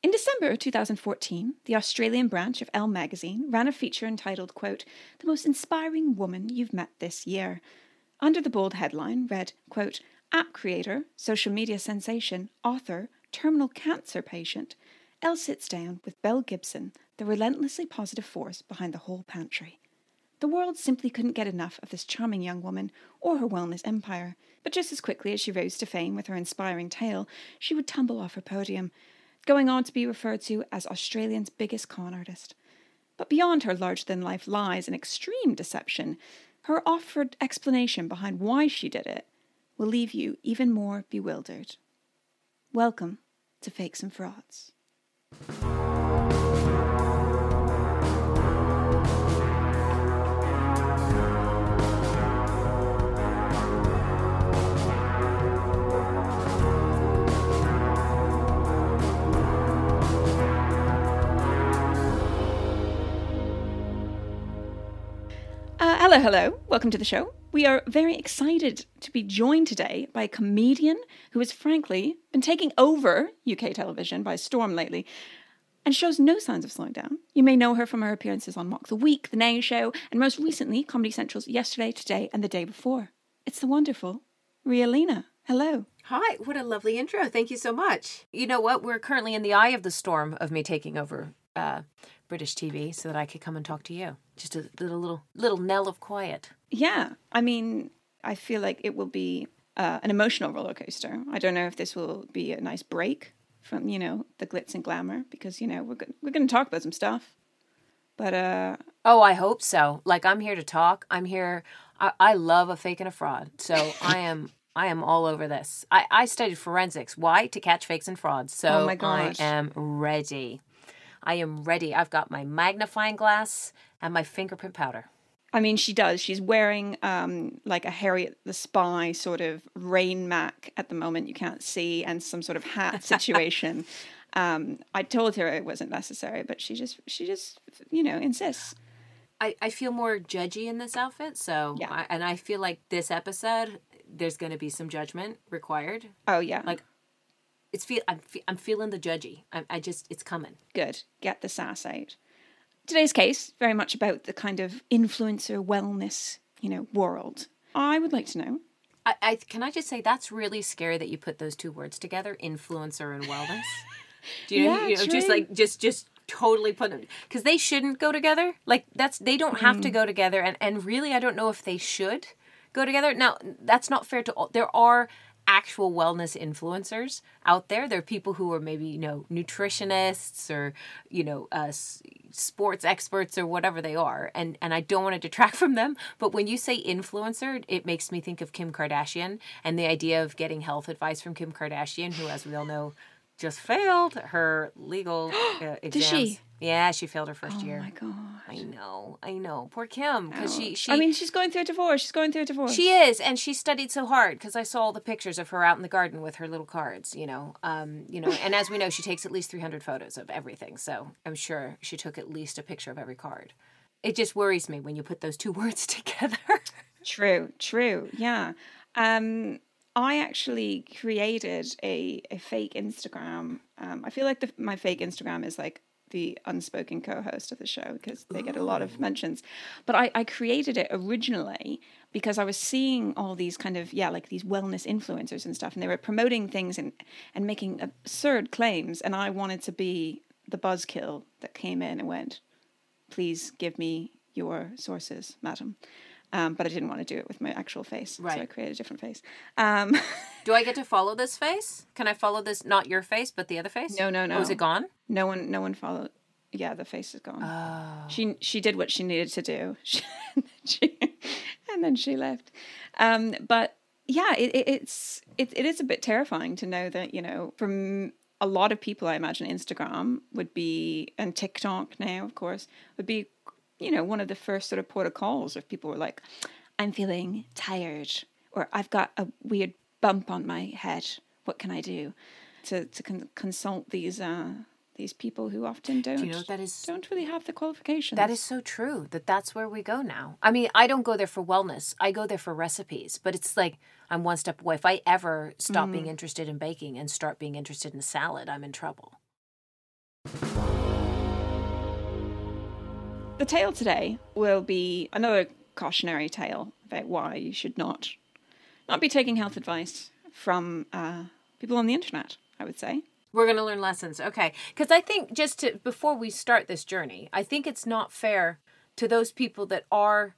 In December 2014, the Australian branch of Elle magazine ran a feature entitled, quote, The Most Inspiring Woman You've Met This Year. Under the bold headline read, quote, App creator, social media sensation, author, terminal cancer patient, Elle sits down with Belle Gibson, the relentlessly positive force behind the whole pantry. The world simply couldn't get enough of this charming young woman or her wellness empire, but just as quickly as she rose to fame with her inspiring tale, she would tumble off her podium, going on to be referred to as Australia's biggest con artist. But beyond her larger than life lies and extreme deception, her offered explanation behind why she did it will leave you even more bewildered. Welcome to Fakes and Frauds. Hello, hello. Welcome to the show. We are very excited to be joined today by a comedian who has frankly been taking over UK television by storm lately and shows no signs of slowing down. You may know her from her appearances on Mock the Week, The Now Show, and most recently Comedy Central's Yesterday, Today, and the Day Before. It's the wonderful Ria Lina. Hello. Hi, what a lovely intro. Thank you so much. You know what? We're currently in the eye of the storm of me taking over uh, British TV so that I could come and talk to you. Just a little, little, little knell of quiet. Yeah, I mean, I feel like it will be uh, an emotional roller coaster. I don't know if this will be a nice break from you know the glitz and glamour because you know we're go- we're going to talk about some stuff. But uh, Oh, I hope so. Like I'm here to talk. I'm here. I, I love a fake and a fraud. So I am. I am all over this. I, I studied forensics. Why? To catch fakes and frauds. So Oh my I am ready. I am ready. I've got my magnifying glass and my fingerprint powder. I mean, she does. She's wearing um, like a Harriet the Spy sort of rain mac at the moment. You can't see, and some sort of hat situation. um, I told her it wasn't necessary, but she just she just you know insists. I, I feel more judgy in this outfit. So, Yeah. I, and I feel like this episode, there's going to be some judgment required. Oh yeah, Like, it's feel I'm fe- I'm feeling the judgy. I, I just it's coming. good. Get the sass out. Today's case very much about the kind of influencer wellness you know world. I would like to know. I, I can I just say that's really scary that you put those two words together, influencer and wellness. Do you, Yeah, you know just like just just totally put them because they shouldn't go together. Like that's they don't have to mm. go together, and and really I don't know if they should go together. Now that's not fair to all. There are actual wellness influencers out there. There are people who are maybe you know nutritionists or you know uh, sports experts or whatever they are, and and I don't want to detract from them. But when you say influencer, it makes me think of Kim Kardashian and the idea of getting health advice from Kim Kardashian, who, as we all know, just failed her legal uh, exams. she? Yeah, she failed her first Oh year. Oh my god. I know, I know. Poor Kim, because she, she, I mean, she's going through a divorce. She's going through a divorce. she is, and she studied so hard because I saw all the pictures of her out in the garden with her little cards. You know, um, you know, and as we know, she takes at least three hundred photos of everything. So I'm sure she took at least a picture of every card. It just worries me when you put those two words together. True, true. Yeah. Um, I actually created a, a fake Instagram. Um, I feel like the, my fake Instagram is like the unspoken co-host of the show because they get a lot of oh. mentions. But I, I created it originally because I was seeing all these kind of yeah like these wellness influencers and stuff, and they were promoting things and and making absurd claims, and I wanted to be the buzzkill that came in and went, please give me your sources, madam. Um, but I didn't want to do it with my actual face, so I created a different face. Um, Do I get to follow this face? Can I follow this? Not your face, but the other face. No, no, no. is no. it gone? no one, no one followed. Yeah, the face is gone. Oh. She she did what she needed to do, she, she, and then she left. Um, but yeah, it, it, it's it, it is a bit terrifying to know that you know from a lot of people, I imagine Instagram would be and TikTok now, of course, would be you know one of the first sort of protocols if people were like, I'm feeling tired or I've got a weird bump on my head. What can I do? To to con- consult these uh these people who often don't you know that is? don't really have the qualifications. That is so true. That that's where we go now. I mean, I don't go there for wellness. I go there for recipes. But it's like I'm one step away. If I ever stop being interested in baking and start being interested in salad, I'm in trouble. The tale today will be another cautionary tale about why you should not not be taking health advice from uh, people on the internet. I would say. We're going to learn lessons. Okay. Because I think just to, before we start this journey, I think it's not fair to those people that are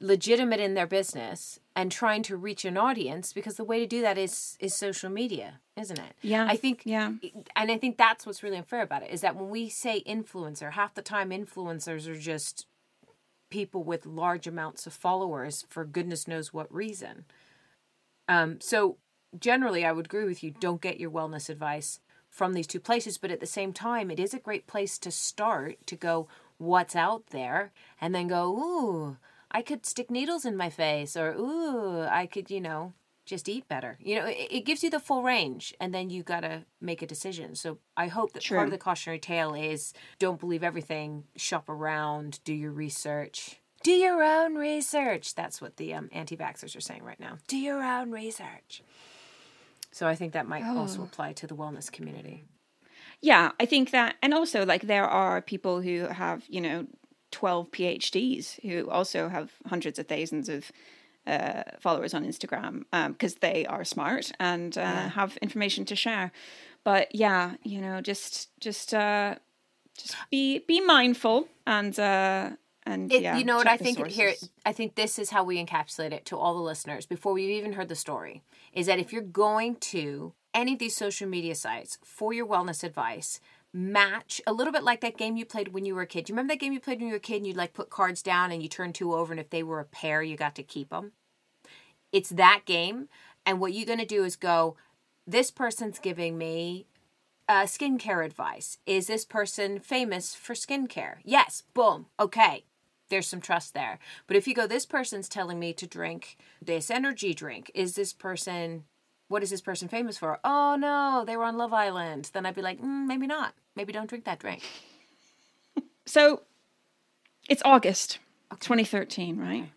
legitimate in their business and trying to reach an audience because the way to do that is is social media isn't it Yeah. i think Yeah. and i think that's what's really unfair about it is that when we say influencer half the time influencers are just people with large amounts of followers for goodness knows what reason um so generally i would agree with you don't get your wellness advice from these two places but at the same time it is a great place to start to go what's out there and then go ooh i could stick needles in my face or ooh i could you know just eat better. You know it, it gives you the full range and then you gotta make a decision. So i hope that part of the cautionary tale is don't believe everything shop around do your research. Do your own research. That's what the um, anti-vaxxers are saying right now. Do your own research. So i think that might also apply to the wellness community. Yeah, I think that, and also like there are people who have you know twelve PhDs who also have hundreds of thousands of uh, followers on Instagram because they are smart and uh, have information to share. But yeah, you know, just just uh, just be be mindful and uh, and It, yeah, you know what I think here. I think this is how we encapsulate it to all the listeners before we've even heard the story is that if you're going to any of these social media sites for your wellness advice match a little bit like that game you played when you were a kid. You remember that game you played when you were a kid and you'd like put cards down and you turn two over and if they were a pair you got to keep them? It's that game and what you're going to do is go this person's giving me uh, skincare advice. Is this person famous for skincare? Yes. Boom. Okay. There's some trust there. But if you go, this person's telling me to drink this energy drink. Is this person, what is this person famous for? Oh no, they were on Love Island. Then I'd be like, mm, maybe not. Maybe don't drink that drink. So it's August 2013, right?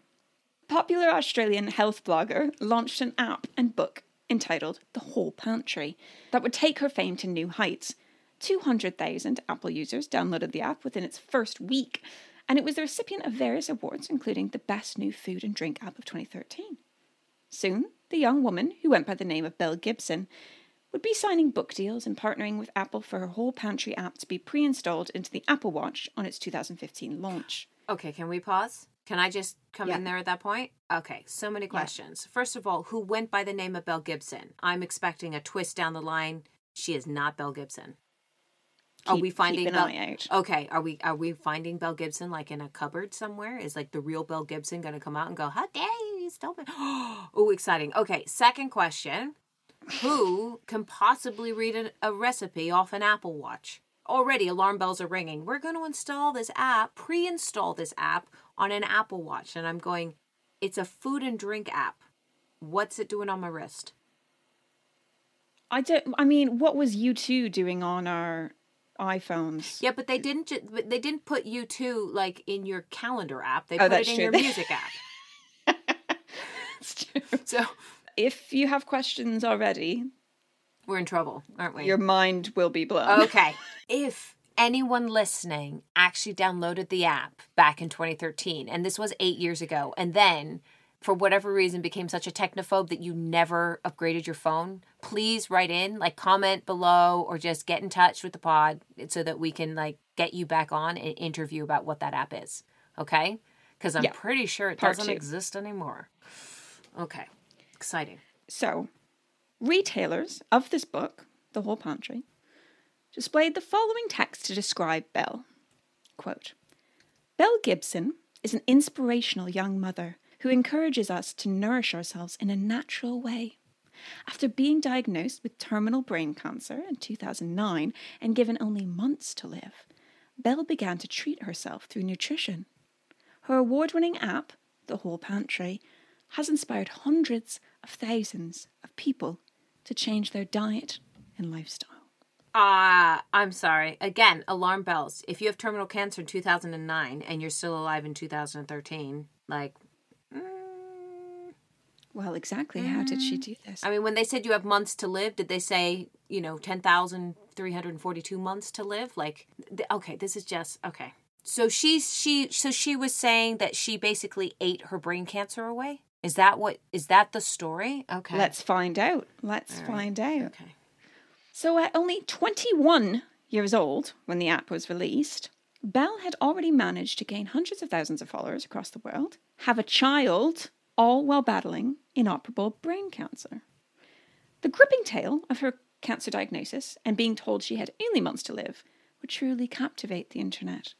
Popular Australian health blogger launched an app and book entitled The Whole Pantry that would take her fame to new heights. 200,000 Apple users downloaded the app within its first week, and it was the recipient of various awards, including the Best New Food and Drink app of 2013. Soon, the young woman, who went by the name of Belle Gibson, would be signing book deals and partnering with Apple for her whole pantry app to be pre installed into the Apple Watch on its 2015 launch. Okay, can we pause? Can I just come Yeah. in there at that point? Okay, so many questions. First of all, who went by the name of Belle Gibson? I'm expecting a twist down the line. She is not Belle Gibson. are we finding keep Belle? Okay, are we are we finding Belle Gibson like in a cupboard somewhere? Is like the real Belle Gibson going to come out and go, "How dare you, you stole it?" oh, exciting. Okay, second question: Who can possibly read a, a recipe off an Apple Watch? Already, alarm bells are ringing. We're going to install this app, pre-install this app on an Apple Watch, and I'm going. It's a food and drink app. What's it doing on my wrist? I don't. I mean, what was YouTube doing on our iPhones? Yeah, but they didn't. Ju- but they didn't put YouTube like in your calendar app. They Oh, put it in true. your music app. So if you have questions already, we're in trouble, aren't we? your mind will be blown. okay. if anyone listening actually downloaded the app back in 2013, and this was eight years ago, and then for whatever reason became such a technophobe that you never upgraded your phone, please write in, like comment below, or just get in touch with the pod so that we can like get you back on and interview about what that app is. Okay? Because I'm Yeah. pretty sure it Part doesn't two. exist anymore. Okay. Exciting. So, retailers of this book, The Whole Pantry, displayed the following text to describe Belle. Quote Belle Gibson is an inspirational young mother who encourages us to nourish ourselves in a natural way. After being diagnosed with terminal brain cancer in 2009 and given only months to live, Belle began to treat herself through nutrition. Her award winning app, The Whole Pantry, has inspired hundreds of thousands of people to change their diet and lifestyle. Ah, I'm sorry. Again, alarm bells. If you have terminal cancer in 2009 and you're still alive in 2013, like, mm, Well, exactly. How did she do this? I mean, when they said you have months to live, did they say, you know, 10,342 months to live? Like, th- okay, this is just, okay. So she's she so she was saying that she basically ate her brain cancer away. Is that what is that the story? Okay. Let's find out. Let's right. find out. okay. So, at only 21 years old when the app was released, Belle had already managed to gain hundreds of thousands of followers across the world, have a child, all while battling inoperable brain cancer. The gripping tale of her cancer diagnosis and being told she had only months to live would truly captivate the internet.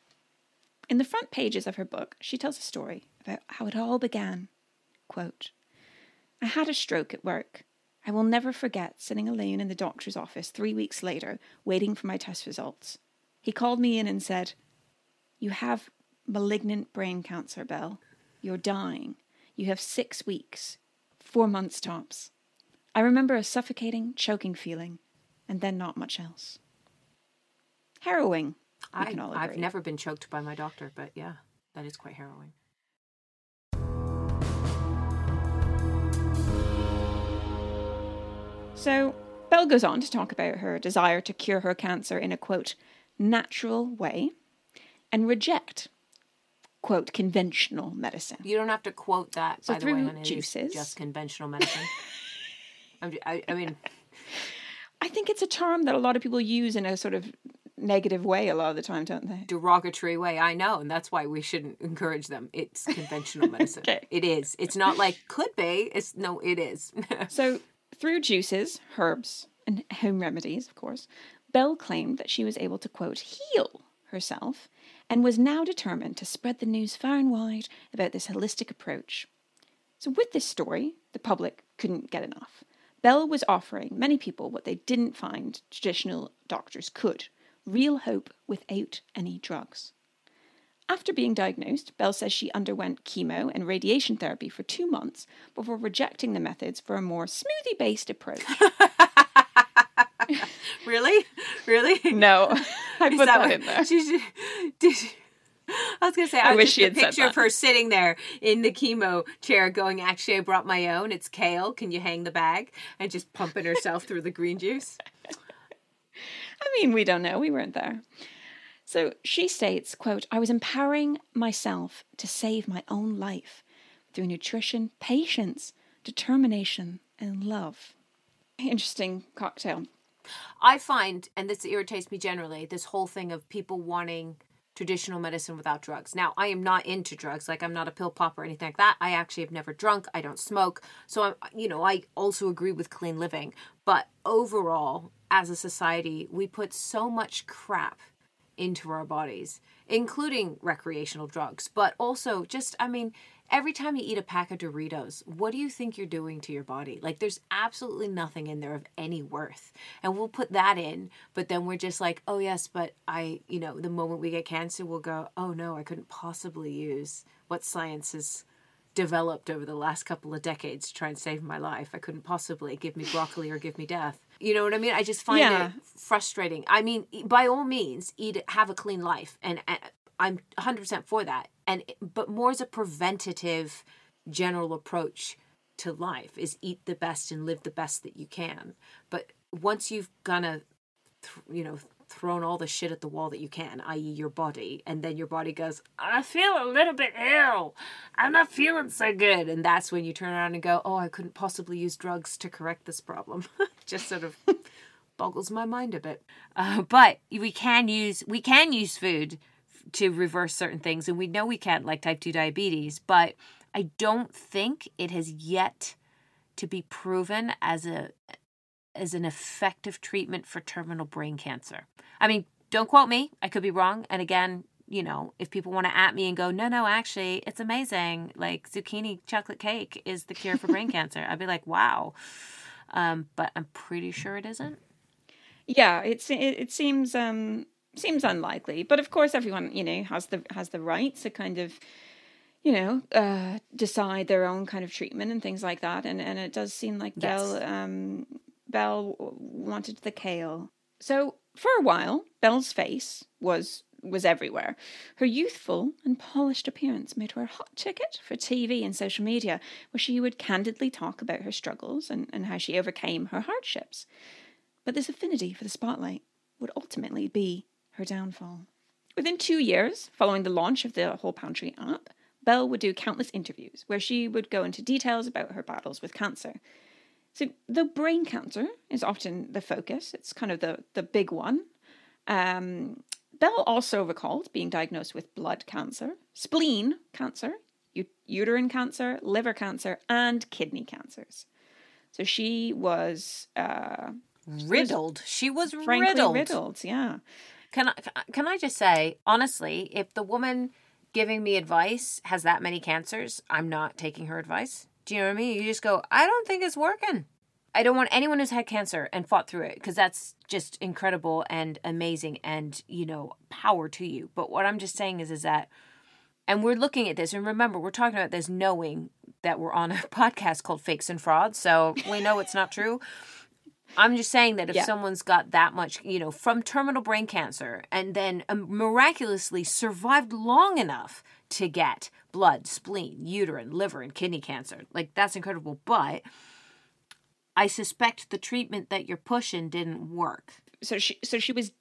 In the front pages of her book, she tells a story about how it all began. Quote, I had a stroke at work. I will never forget sitting alone in the doctor's office three weeks later, waiting for my test results. He called me in and said, You have malignant brain cancer, Belle. You're dying. You have six weeks, four months tops. I remember a suffocating, choking feeling, and then not much else. Harrowing. I, can all I've never been choked by my doctor, but yeah, that is quite harrowing. So, Belle goes on to talk about her desire to cure her cancer in a quote, natural way and reject, quote, conventional medicine. You don't have to quote that, So by the way. Juices. just conventional medicine. I, I mean, I think it's a term that a lot of people use in a sort of negative way a lot of the time, don't they? derogatory way. I know, and that's why we shouldn't encourage them. It's conventional medicine. Okay. It is. It's not like could be. It's no, it is. So, through juices, herbs, and home remedies, of course, Belle claimed that she was able to, quote, heal herself and was now determined to spread the news far and wide about this holistic approach. So, with this story, the public couldn't get enough. Belle was offering many people what they didn't find traditional doctors could real hope without any drugs. After being diagnosed, Belle says she underwent chemo and radiation therapy for two months before rejecting the methods for a more smoothie based approach. really, really. no, I put that, what- in there. She, she, did she- I was gonna say I, I wish she a had said picture of her sitting there in the chemo chair, going, "Actually, I brought my own. It's kale. Can you hang the bag?" And just pumping herself through the green juice. I mean, we don't know. We weren't there. So she states, quote, I was empowering myself to save my own life through nutrition, patience, determination, and love. Interesting cocktail. I find, and this irritates me generally, this whole thing of people wanting traditional medicine without drugs. Now, I am not into drugs. Like, I'm not a pill popper or anything like that. I actually have never drunk. I don't smoke. So, I'm, you know, I also agree with clean living. But overall, as a society, we put so much crap into our bodies, including recreational drugs, but also just, I mean, every time you eat a pack of Doritos, what do you think you're doing to your body? Like, there's absolutely nothing in there of any worth. And we'll put that in, but then we're just like, oh, yes, but I, you know, the moment we get cancer, we'll go, oh, no, I couldn't possibly use what science has developed over the last couple of decades to try and save my life. I couldn't possibly give me broccoli or give me death. You know what I mean? I just find Yeah. it frustrating. I mean, by all means, eat have a clean life, and, and I'm 100 percent for that. And but more as a preventative, general approach to life is eat the best and live the best that you can. But once you've gonna, you know, thrown all the shit at the wall that you can, i.e., your body, and then your body goes, I feel a little bit ill. I'm not feeling so good, and that's when you turn around and go, Oh, I couldn't possibly use drugs to correct this problem. Just sort of boggles my mind a bit. Uh, but we can use we can use food to reverse certain things, and we know we can't, like type two diabetes. But I don't think it has yet to be proven as a as an effective treatment for terminal brain cancer. I mean, don't quote me. I could be wrong. And again, you know, if people want to at me and go, no, no, actually, it's amazing. Like zucchini chocolate cake is the cure for brain cancer. I'd be like, wow. Um, but I'm pretty sure it isn't. Yeah, it's it, it seems um seems unlikely, but of course everyone you know has the has the right to kind of you know uh decide their own kind of treatment and things like that, and and it does seem like Yes. Belle um Belle wanted the kale. So for a while, Belle's face was was everywhere. Her youthful and polished appearance made her a hot ticket for TV and social media, where she would candidly talk about her struggles and, and how she overcame her hardships. But this affinity for the spotlight would ultimately be her downfall. Within two years, following the launch of the Whole Pantry app, Belle would do countless interviews where she would go into details about her battles with cancer. So, the brain cancer is often the focus, it's kind of the, the big one. Um, Belle also recalled being diagnosed with blood cancer, spleen cancer, uterine cancer, liver cancer, and kidney cancers. So she was uh, riddled. She was frankly riddled. riddled. Yeah. Can I can I just say honestly, if the woman giving me advice has that many cancers, I'm not taking her advice. Do you know what I mean? You just go, I don't think it's working. I don't want anyone who's had cancer and fought through it because that's just incredible and amazing and you know power to you. But what I'm just saying is is that and we're looking at this and remember we're talking about this knowing that we're on a podcast called fakes and frauds so we know it's not true i'm just saying that if yeah. someone's got that much you know from terminal brain cancer and then miraculously survived long enough to get blood spleen uterine liver and kidney cancer like that's incredible but i suspect the treatment that you're pushing didn't work so she so she was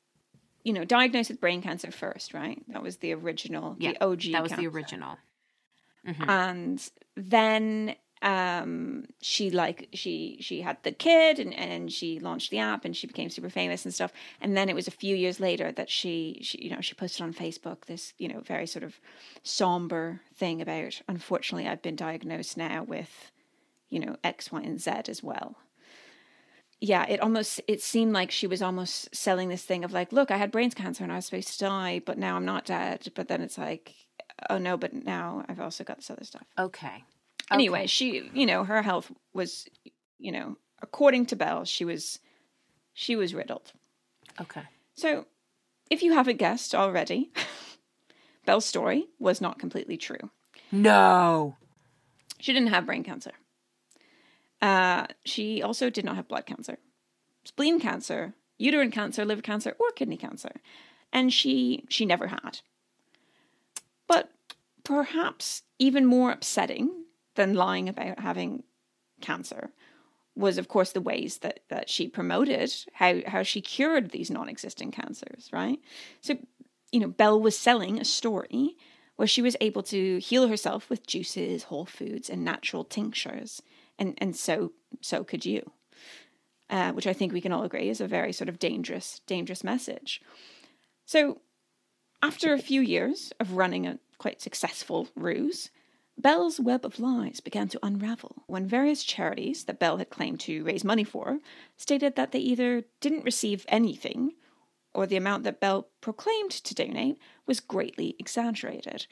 you know, diagnosed with brain cancer first, right? That was the original, yeah, the OG. That was cancer. the original. Mm-hmm. And then um she like she she had the kid and and she launched the app and she became super famous and stuff and then it was a few years later that she, she you know she posted on facebook this you know very sort of somber thing about unfortunately i've been diagnosed now with you know x y and z as well yeah, it almost it seemed like she was almost selling this thing of like, look, I had brain cancer and I was supposed to die, but now I'm not dead. But then it's like, oh no, but now I've also got this other stuff. Okay. Anyway, okay. she, you know, her health was, you know, according to Belle, she was, she was riddled. Okay. So, if you haven't guessed already, Belle's story was not completely true. No. She didn't have brain cancer. Uh, she also did not have blood cancer, spleen cancer, uterine cancer, liver cancer, or kidney cancer, and she she never had. But perhaps even more upsetting than lying about having cancer was of course the ways that that she promoted how how she cured these non-existent cancers right so you know belle was selling a story where she was able to heal herself with juices whole foods and natural tinctures and and so so could you. Uh, which I think we can all agree is a very sort of dangerous dangerous message. So, after a few years of running a quite successful ruse, Belle's web of lies began to unravel when various charities that Belle had claimed to raise money for stated that they either didn't receive anything or the amount that Belle proclaimed to donate was greatly exaggerated.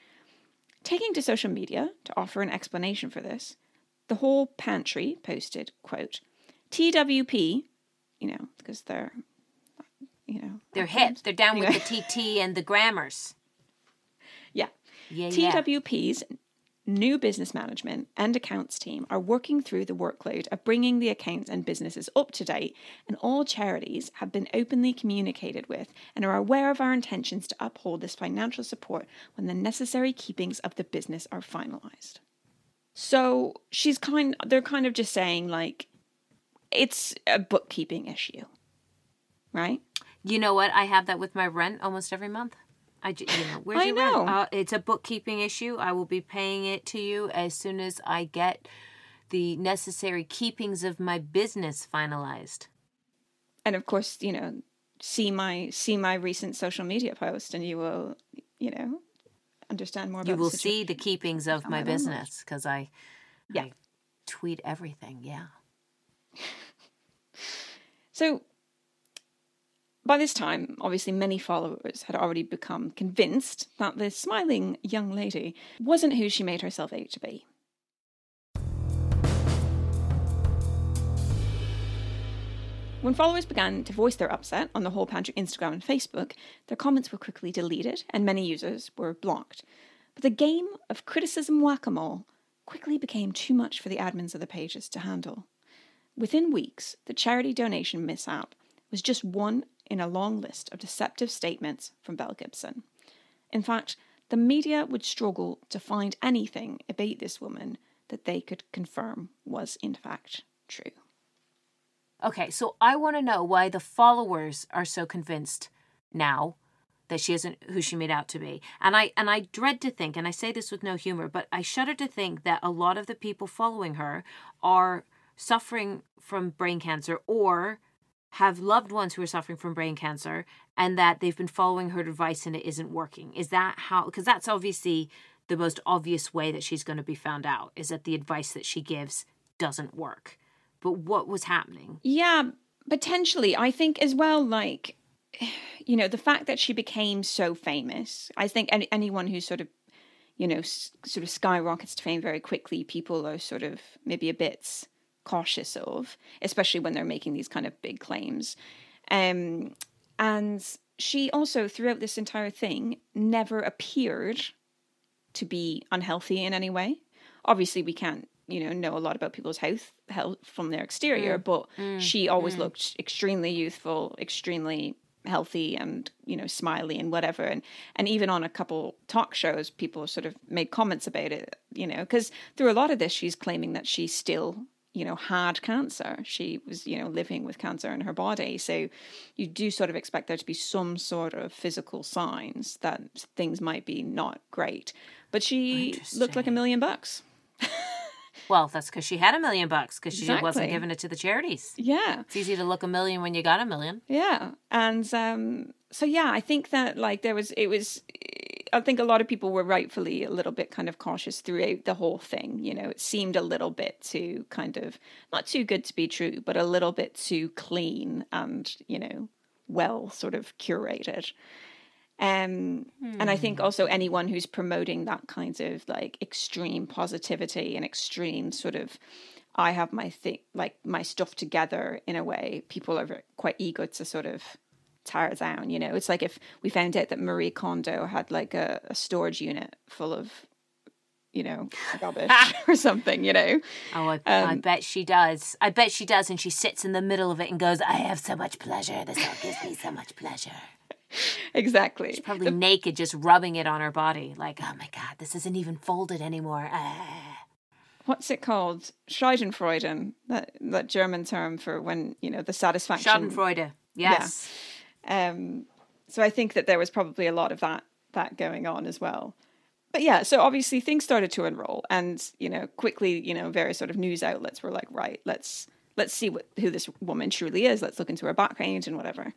Taking to social media to offer an explanation for this, the whole pantry posted, quote, TWP, you know, because they're, you know. They're hip. They're down anyway. with the TT and the grammars. Yeah. Yeah, TWP's yeah. New business management and accounts team are working through the workload of bringing the accounts and businesses up to date, and all charities have been openly communicated with and are aware of our intentions to uphold this financial support when the necessary keepings of the business are finalized. So she's kind they're kind of just saying like it's a bookkeeping issue. Right? You know what? I have that with my rent almost every month. I you know, where's I your know. Uh, it's a bookkeeping issue. I will be paying it to you as soon as I get the necessary keepings of my business finalized. And of course, you know, see my see my recent social media post and you will, you know, understand more about you will the see the keepings of my business because I, yeah. I tweet everything. Yeah. so by this time, obviously, many followers had already become convinced that the smiling young lady wasn't who she made herself out to be. When followers began to voice their upset on the whole pantry Instagram and Facebook, their comments were quickly deleted and many users were blocked. But the game of criticism whack a mole quickly became too much for the admins of the pages to handle. Within weeks, the charity donation mishap was just one in a long list of deceptive statements from Belle Gibson. In fact, the media would struggle to find anything about this woman that they could confirm was in fact true. Okay, so I want to know why the followers are so convinced now that she isn't who she made out to be. And I and I dread to think, and I say this with no humor, but I shudder to think that a lot of the people following her are suffering from brain cancer or have loved ones who are suffering from brain cancer and that they've been following her advice and it isn't working. Is that how because that's obviously the most obvious way that she's going to be found out is that the advice that she gives doesn't work. But what was happening? Yeah, potentially. I think as well, like, you know, the fact that she became so famous, I think any, anyone who's sort of, you know, s- sort of skyrockets to fame very quickly, people are sort of maybe a bit cautious of, especially when they're making these kind of big claims. Um, and she also, throughout this entire thing, never appeared to be unhealthy in any way. Obviously, we can't, you know, know a lot about people's health health from their exterior, mm. but mm. she always mm. looked extremely youthful, extremely healthy and you know smiley and whatever and and even on a couple talk shows people sort of made comments about it you know because through a lot of this she's claiming that she still you know had cancer. She was you know living with cancer in her body. So you do sort of expect there to be some sort of physical signs that things might be not great. But she looked like a million bucks. Well, that's because she had a million bucks because she wasn't giving it to the charities. yeah. It's easy to look a million when you got a million. Yeah. And um so yeah, I think that like there was it was I think a lot of people were rightfully a little bit kind of cautious throughout the whole thing. You know, it seemed a little bit too kind of not too good to be true, but a little bit too clean and, you know, well sort of curated. Um, and I think also anyone who's promoting that kind of like extreme positivity and extreme sort of, I have my thing, like my stuff together in a way, people are quite eager to sort of tear it down. You know, it's like if we found out that Marie Kondo had like a, a storage unit full of, you know, rubbish or something, you know. Oh, I, I Um, bet she does. I bet she does. And she sits in the middle of it and goes, I have so much pleasure. This all gives me so much pleasure. Exactly. She's probably naked, just rubbing it on her body. Like, oh my God, this isn't even folded anymore. Ah. What's it called? Schadenfreude, that that German term for when you know the satisfaction. Schadenfreude. Yes. Um, so I think that there was probably a lot of that that going on as well. But yeah, so obviously things started to unroll, and you know quickly, you know, various sort of news outlets were like, right, let's let's see what who this woman truly is. Let's look into her background and whatever.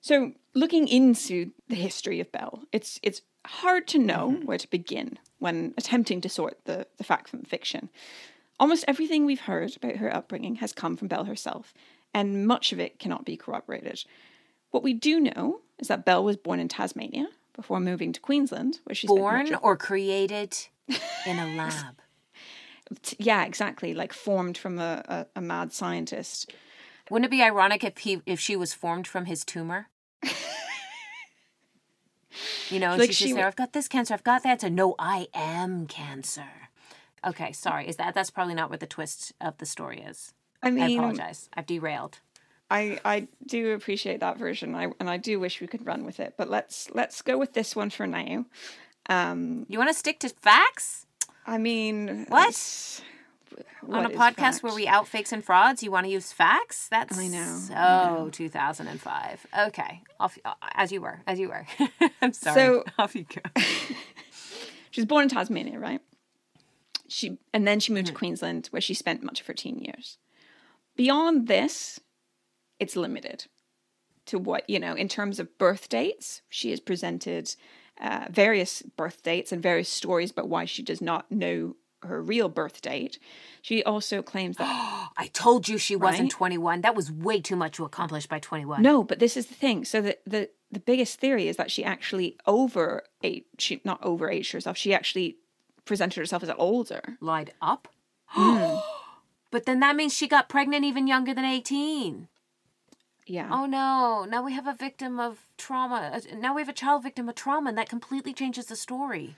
So looking into the history of Belle, it's it's hard to know where to begin when attempting to sort the, the fact from fiction. Almost everything we've heard about her upbringing has come from Belle herself, and much of it cannot be corroborated. What we do know is that Belle was born in Tasmania before moving to Queensland, where she spent Born or created in a lab. Yeah, exactly, like formed from a, a, a mad scientist. Wouldn't it be ironic if he if she was formed from his tumor? You know, Like she's she just there. I've got this cancer. I've got that. So no, I am cancer. Okay, sorry. Is that that's probably not what the twist of the story is? I mean, I apologize. I've derailed. I, I do appreciate that version, I, and I do wish we could run with it. But let's let's go with this one for now. Um, You want to stick to facts I mean, What? it's- on a podcast where we out fakes and frauds? You want to use facts? That's I know, So I 2005. Okay, off as you were, as you were. I'm sorry. So- off you go. She was born in Tasmania, right? She and then she moved Hmm. to Queensland, where she spent much of her teen years. Beyond this, it's limited to what you know in terms of birth dates. She has presented uh, various birth dates and various stories about why she does not know her real birth date. She also claims that I told you she wasn't 21. That was way too much to accomplish by 21. no, but this is the thing. So the the the biggest theory is that she actually over age, she not over aged herself. She actually presented herself as older. Lied up. Hmm. but then that means she got pregnant even younger than 18. Yeah. Oh no, now we have a victim of trauma. Uh, Now we have a child victim of trauma, and that completely changes the story.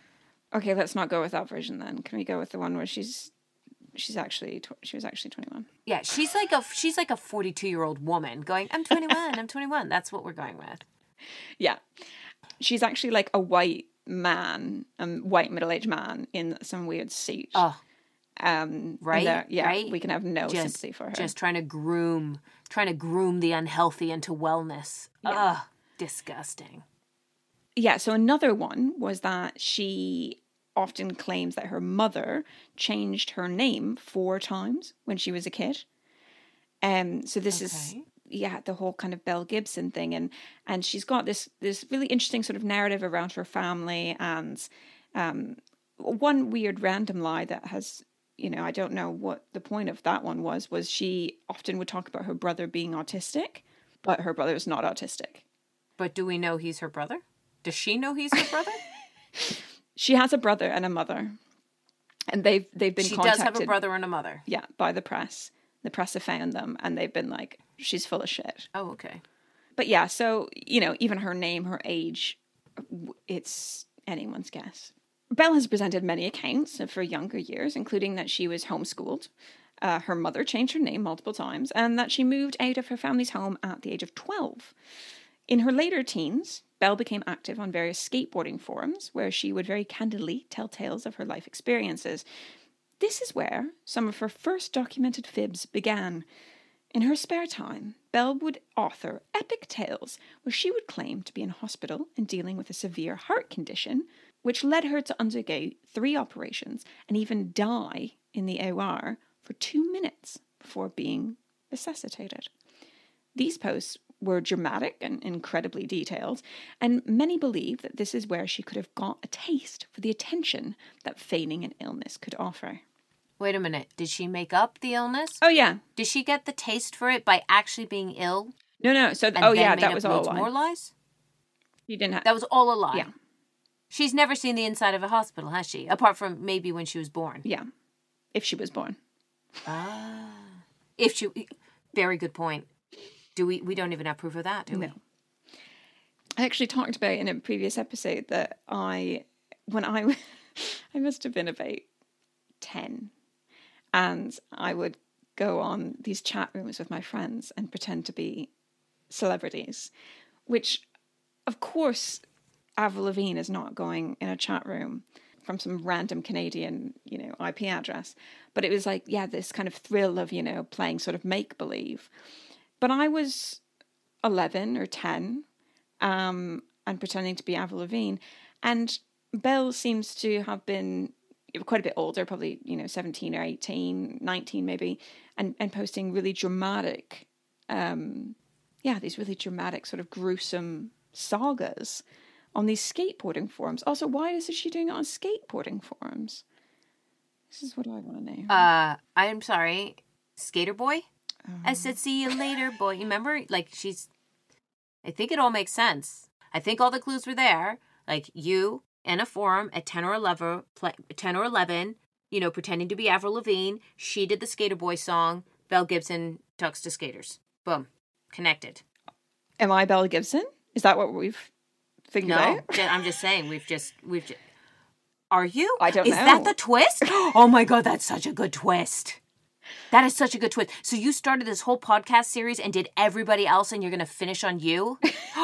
Okay, let's not go with that version then. Can we go with the one where she's she's actually tw- she was actually 21. Yeah, she's like a she's like a 42 year old woman going, I'm 21, I'm 21. That's what we're going with. Yeah. She's actually like a white man, um white middle-aged man in some weird suit. Oh, um right, yeah, right. we can have no just sympathy for her. just trying to groom, trying to groom the unhealthy into wellness. Ugh, disgusting. yeah, so another one was that she often claims that her mother changed her name four times when she was a kid. Um, so this is yeah the whole kind of Belle Gibson thing, and and she's got this this really interesting sort of narrative around her family, and um, one weird random lie that has you know I don't know what the point of that one was was she often would talk about her brother being autistic, but her brother is not autistic. But do we know he's her brother? Does she know he's her brother? She has a brother and a mother, and they've they've been she does have a brother and a mother. Yeah, by the press. The press have found them, and they've been like, "She's full of shit." Oh, okay. But yeah, so you know, even her name, her age, it's anyone's guess. Belle has presented many accounts of her younger years, including that she was homeschooled. Uh, her mother changed her name multiple times, and that she moved out of her family's home at the age of 12. In her later teens, Belle became active on various skateboarding forums where she would very candidly tell tales of her life experiences. This is where some of her first documented fibs began. In her spare time, Belle would author epic tales where she would claim to be in hospital and dealing with a severe heart condition, which led her to undergo three operations and even die in the OR for two minutes before being resuscitated. These posts were dramatic and incredibly detailed, and many believe that this is where she could have got a taste for the attention that feigning an illness could offer. Wait a minute. Did she make up the illness? Oh yeah, Did she get the taste for it by actually being ill? no, no. So And oh yeah, that was all a lie. more lies. You didn't have. That was all a lie. Yeah. She's never seen the inside of a hospital, has she? Apart from maybe when she was born. Yeah, if she was born. Ah. If she, very good point. Do we? We don't even have proof of that, do we? I actually talked about in a previous episode that I, when I, I must have been about 10, and I would go on these chat rooms with my friends and pretend to be celebrities, which, of course, Avril Lavigne is not going in a chat room from some random Canadian, you know, IP address. But it was like, yeah, this kind of thrill of, you know, playing sort of make believe. But I was 11 or 10 um, and pretending to be Avril Lavigne. And Belle seems to have been quite a bit older, probably, you know, 17 or 18, 19 maybe, and, and posting really dramatic, um, yeah, these really dramatic, sort of gruesome sagas on these skateboarding forums. Also, why is she doing it on skateboarding forums? This is what I want to know. Uh, I'm sorry, Skater Boy. I Oh. said, "See you later, boy." You remember? Like she's. I think it all makes sense. I think all the clues were there. Like you in a forum at ten or eleven, ten or eleven. You know, pretending to be Avril Lavigne. She did the Skater Boy song. Belle Gibson talks to skaters. Boom, connected. Am I Belle Gibson? Is that what we've figured No, out? I'm just saying. We've just we've. Just, are you? I don't Is that the twist? Oh my god, that's such a good twist. That is such a good twist. So you started this whole podcast series and did everybody else, and you're gonna finish on you.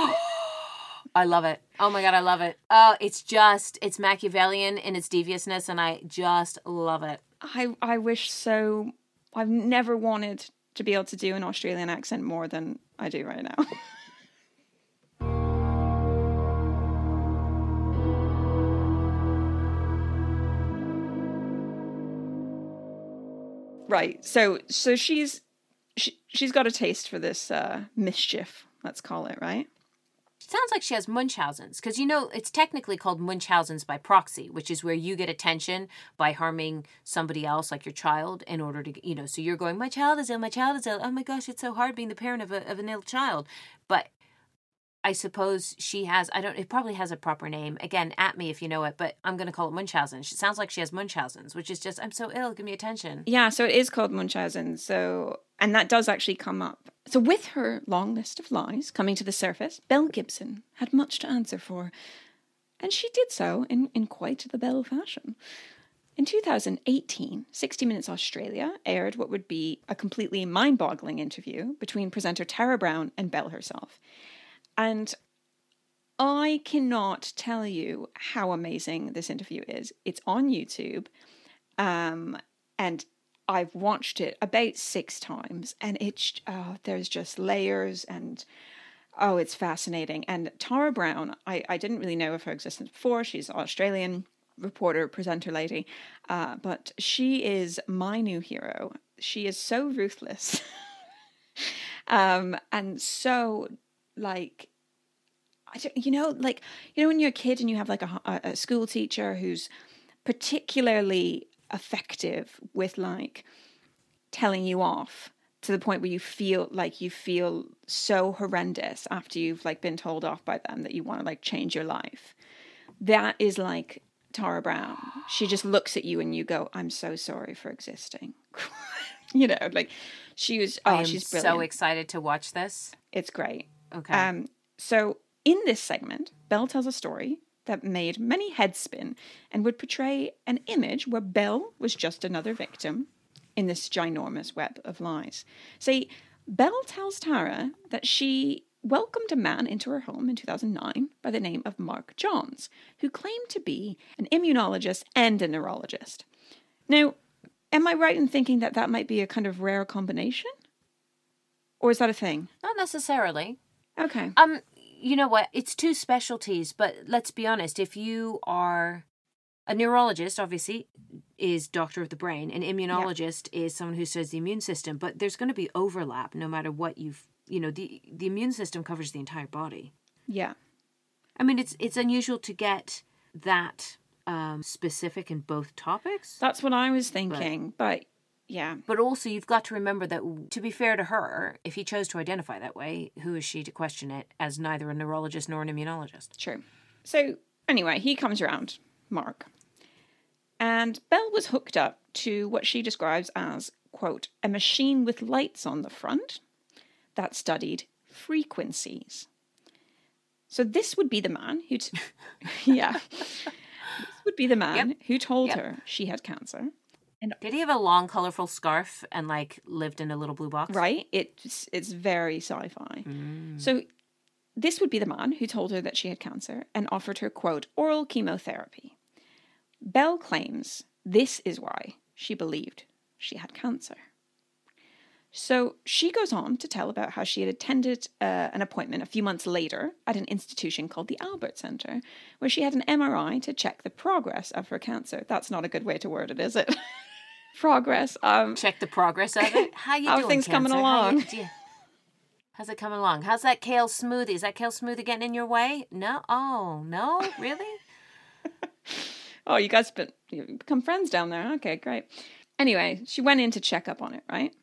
I love it. Oh my god, I love it. Oh, it's just it's Machiavellian in its deviousness, and I just love it. I I wish so. I've never wanted to be able to do an Australian accent more than I do right now. right. So so she's she, she's got a taste for this uh, mischief. Let's call it right. Sounds like she has Munchausen's because you know it's technically called Munchausen's by proxy, which is where you get attention by harming somebody else, like your child, in order to you know. So you're going, my child is ill, my child is ill. Oh my gosh, it's so hard being the parent of a of an ill child. But I suppose she has. I don't. It probably has a proper name. Again, at me if you know it. But I'm going to call it Munchausen. She sounds like she has Munchausen's, which is just I'm so ill. Give me attention. Yeah, so it is called Munchausen. So, and that does actually come up. So, with her long list of lies coming to the surface, Belle Gibson had much to answer for, and she did so in, in quite the Belle fashion. In 2018, 60 Minutes Australia aired what would be a completely mind boggling interview between presenter Tara Brown and Belle herself. And I cannot tell you how amazing this interview is. It's on YouTube. Um, and I've watched it about six times, and it's oh, there's just layers and Oh, it's fascinating. And Tara Brown, I, I didn't really know of her existence before. She's Australian reporter, presenter lady, uh, but she is my new hero. She is so ruthless um, and so like I don't, you know, like you know, when you're a kid and you have like a, a school teacher who's particularly effective with like telling you off to the point where you feel like you feel so horrendous after you've like been told off by them that you want to like change your life. That is like Tara Brown. She just looks at you and you go, "I'm so sorry for existing." you know, like she was. Oh, she's brilliant. so excited to watch this. It's great. Okay. Um, so in this segment, Belle tells a story that made many heads spin and would portray an image where Belle was just another victim in this ginormous web of lies. See, Belle tells Tara that she welcomed a man into her home in 2009 by the name of Mark Johns, who claimed to be an immunologist and a neurologist. Now, am I right in thinking that that might be a kind of rare combination? Or is that a thing? Not necessarily. Okay. Um, you know what? It's two specialties, but let's be honest. If you are a neurologist, obviously, is doctor of the brain. An immunologist is someone who studies the immune system. But there's going to be overlap, no matter what you've. You know, the the immune system covers the entire body. Yeah. I mean, it's it's unusual to get that um, specific in both topics. That's what I was thinking. But yeah. But also, you've got to remember that, to be fair to her, if he chose to identify that way, who is she to question it as neither a neurologist nor an immunologist? True. So, anyway, he comes around, Mark. And Belle was hooked up to what she describes as, quote, a machine with lights on the front that studied frequencies. So, this would be the man who, t- yeah, this would be the man Yep. who told Yep. her she had cancer. Did he have a long, colorful scarf and like lived in a little blue box? Right? It's it's very sci-fi. So this would be the man who told her that she had cancer and offered her quote oral chemotherapy. Belle claims this is why she believed she had cancer. So she goes on to tell about how she had attended uh, an appointment a few months later at an institution called the Albert Center, where she had an MRI to check the progress of her cancer. That's not a good way to word it, is it? progress. Um, Check the progress of it. How you How doing? things coming Cancer? How you- along? you- How's it coming along? How's that kale smoothie? Is that kale smoothie getting in your way? No. Oh no, really? Oh, you guys been you become friends down there. Okay, great. Anyway, she went in to check up on it, right?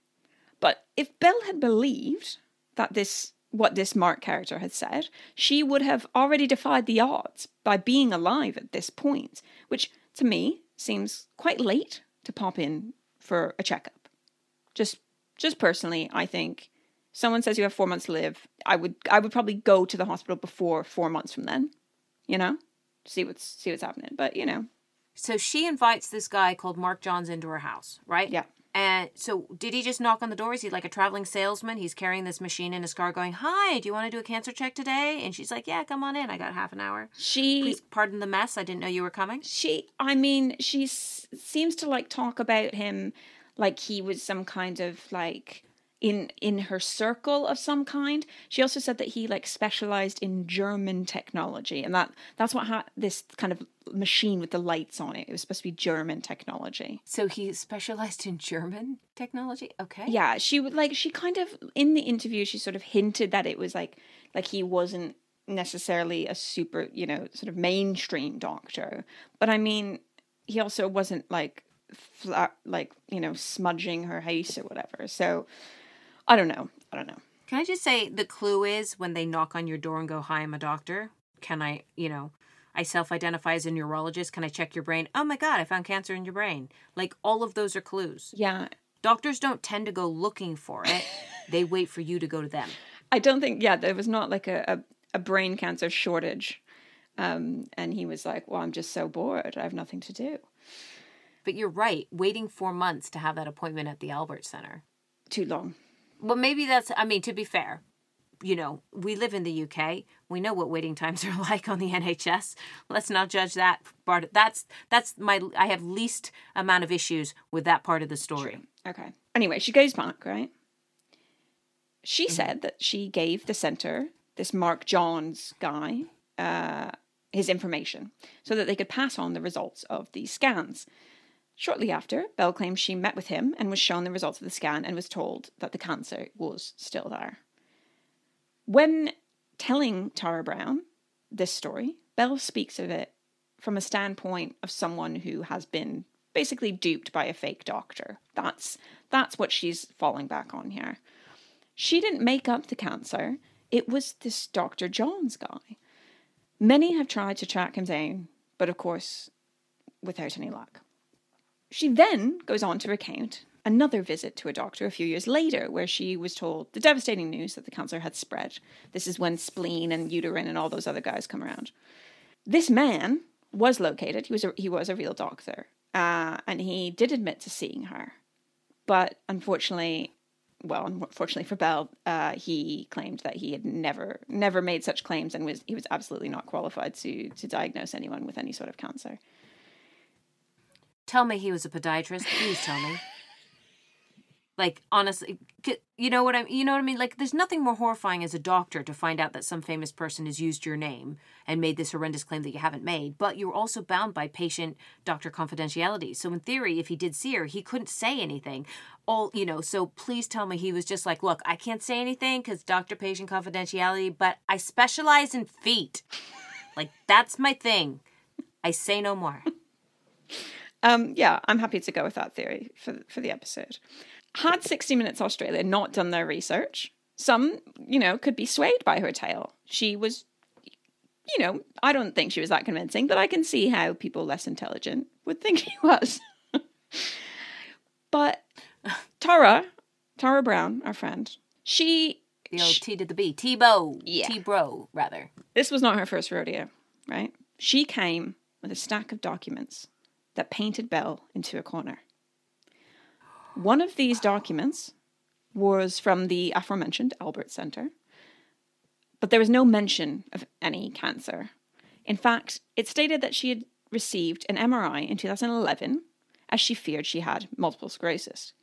But if Belle had believed that this what this Mark character had said, she would have already defied the odds by being alive at this point, which to me seems quite late to pop in for a checkup. Just just personally, I think someone says you have 4 months to live, I would I would probably go to the hospital before 4 months from then, you know? See what's see what's happening. But, you know, So she invites this guy called Mark Johns into her house, right? Yeah. And so did he just knock on the door? Is he like a traveling salesman? He's carrying this machine in his car going, Hi, do you want to do a cancer check today? And she's like, Yeah, come on in. I got half an hour. she Please pardon the mess. I didn't know you were coming. she i mean she s- seems to like talk about him like he was some kind of like in in her circle of some kind she also said that he like specialized in german technology and that that's what had this kind of machine with the lights on it it was supposed to be german technology So he specialized in German technology? Okay. yeah she would like she kind of in the interview she sort of hinted that it was like like he wasn't necessarily a super you know sort of mainstream doctor but i mean he also wasn't like flat like you know smudging her house or whatever so i don't know i don't know Can I just say the clue is when they knock on your door and go, Hi, I'm a doctor. Can I, you know, I self identify as a neurologist. Can I check your brain? Oh my God, I found cancer in your brain. Like all of those are clues. yeah Doctors don't tend to go looking for it, they wait for you to go to them. i don't think yeah there was not like a, a, a brain cancer shortage um and he was like well i'm just so bored i have nothing to do But you're right, waiting four months to have that appointment at the Albert Center. too long Well, maybe that's, I mean, to be fair, you know, we live in the UK. We know what waiting times are like on the NHS. Let's not judge that part. That's, that's my, I have least amount of issues with that part of the story. Okay. Anyway, she goes back, right? She said that she gave the center this Mark Johns guy uh, his information so that they could pass on the results of these scans. Shortly after, Belle claimed she met with him and was shown the results of the scan and was told that the cancer was still there. When telling Tara Brown this story, Belle speaks of it from a standpoint of someone who has been basically duped by a fake doctor. That's that's what she's falling back on here. She didn't make up the cancer. It was this Dr. Johns guy. Many have tried to track him down, but of course, without any luck. She then goes on to recount another visit to a doctor a few years later, where she was told the devastating news that the cancer had spread. This is when spleen and uterine and all those other guys come around. This man was located. He was a, he was a real doctor, uh, and he did admit to seeing her, but unfortunately, well, unfortunately for Belle, uh, he claimed that he had never never made such claims and was he was absolutely not qualified to to diagnose anyone with any sort of cancer. Tell me he was a podiatrist. Please tell me. Like honestly, you know what I you know what I mean? Like there's nothing more horrifying as a doctor to find out that some famous person has used your name and made this horrendous claim that you haven't made, but you're also bound by patient doctor confidentiality. So in theory, if he did see her, he couldn't say anything. All, you know, so please tell me he was just like, "Look, I can't say anything cuz doctor patient confidentiality, but I specialize in feet." like that's my thing. I say no more. Um, yeah, I'm happy to go with that theory for for the episode. Had 60 Minutes Australia not done their research, some, you know, could be swayed by her tale. She was, you know, I don't think she was that convincing, but I can see how people less intelligent would think she was. but Tara, Tara Brown, our friend, she. The old T to the B. T-Bow. Yeah. T-Bro, rather. This was not her first rodeo, right? She came with a stack of documents that painted Belle into a corner. One of these documents was from the aforementioned Albert Center, but there was no mention of any cancer. In fact, it stated that she had received an MRI in 2011 as she feared she had multiple sclerosis.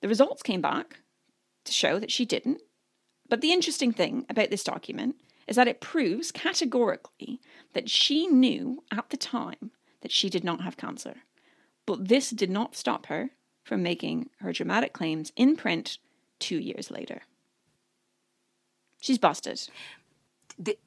The results came back to show that she didn't. But the interesting thing about this document is that it proves categorically that she knew at the time that she did not have cancer. But this did not stop her from making her dramatic claims in print two years later. She's busted. The,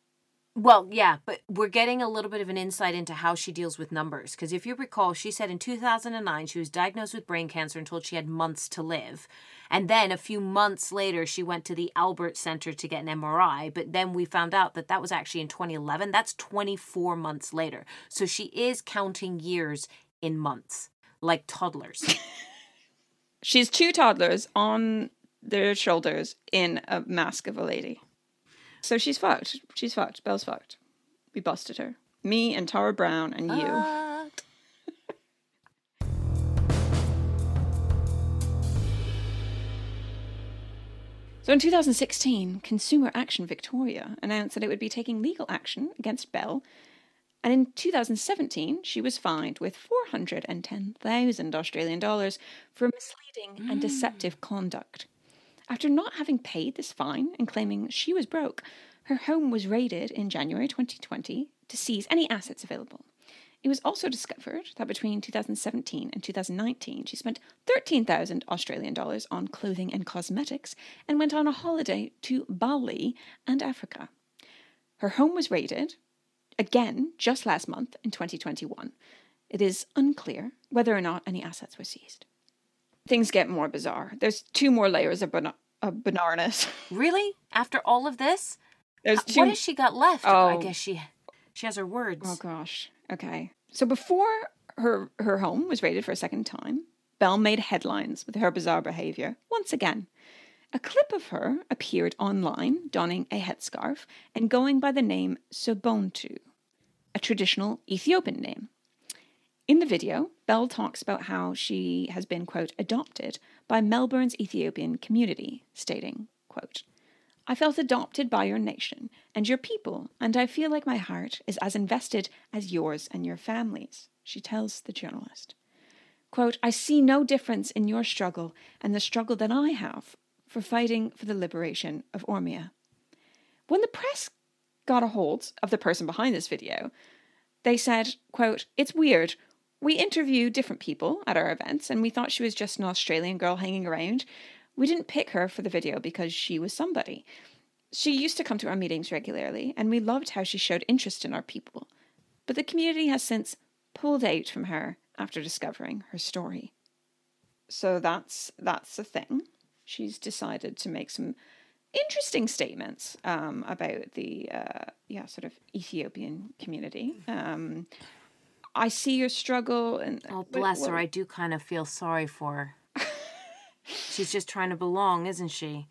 well, yeah, but we're getting a little bit of an insight into how she deals with numbers. Because if you recall, she said in 2009 she was diagnosed with brain cancer and told she had months to live. And then a few months later, she went to the Albert Center to get an MRI. But then we found out that that was actually in 2011. That's 24 months later. So she is counting years in months, like toddlers. She's two toddlers on their shoulders in a mask of a lady. So she's fucked. She's fucked. Belle's fucked. We busted her. Me and Tara Brown and you. So in 2016, Consumer Action Victoria announced that it would be taking legal action against Bell and in 2017, she was fined with 410,000 Australian dollars for misleading and deceptive mm. conduct. After not having paid this fine and claiming she was broke, her home was raided in January 2020 to seize any assets available. It was also discovered that between 2017 and 2019, she spent 13,000 Australian dollars on clothing and cosmetics and went on a holiday to Bali and Africa. Her home was raided, again just last month in 2021. It is unclear whether or not any assets were seized. Things get more bizarre. There's two more layers of, bana- of banarness. Really? After all of this? There's two. What has she got left? Oh. I guess she she has her words. Oh gosh. Okay. So before her her home was raided for a second time, Belle made headlines with her bizarre behavior once again. A clip of her appeared online donning a headscarf and going by the name Sabontu, a traditional Ethiopian name. In the video, Belle talks about how she has been, quote, adopted by Melbourne's Ethiopian community, stating, quote, I felt adopted by your nation and your people, and I feel like my heart is as invested as yours and your families, she tells the journalist. Quote, I see no difference in your struggle and the struggle that I have for fighting for the liberation of Oromia. When the press got a hold of the person behind this video, they said, quote, It's weird. We interview different people at our events, and we thought she was just an Australian girl hanging around. We didn't pick her for the video because she was somebody. She used to come to our meetings regularly, and we loved how she showed interest in our people. But the community has since pulled out from her after discovering her story. So that's that's the thing. She's decided to make some interesting statements um, about the uh, yeah sort of Ethiopian community. Um, I see your struggle, and uh, Oh, bless her. I do kind of feel sorry for her. She's just trying to belong, isn't she?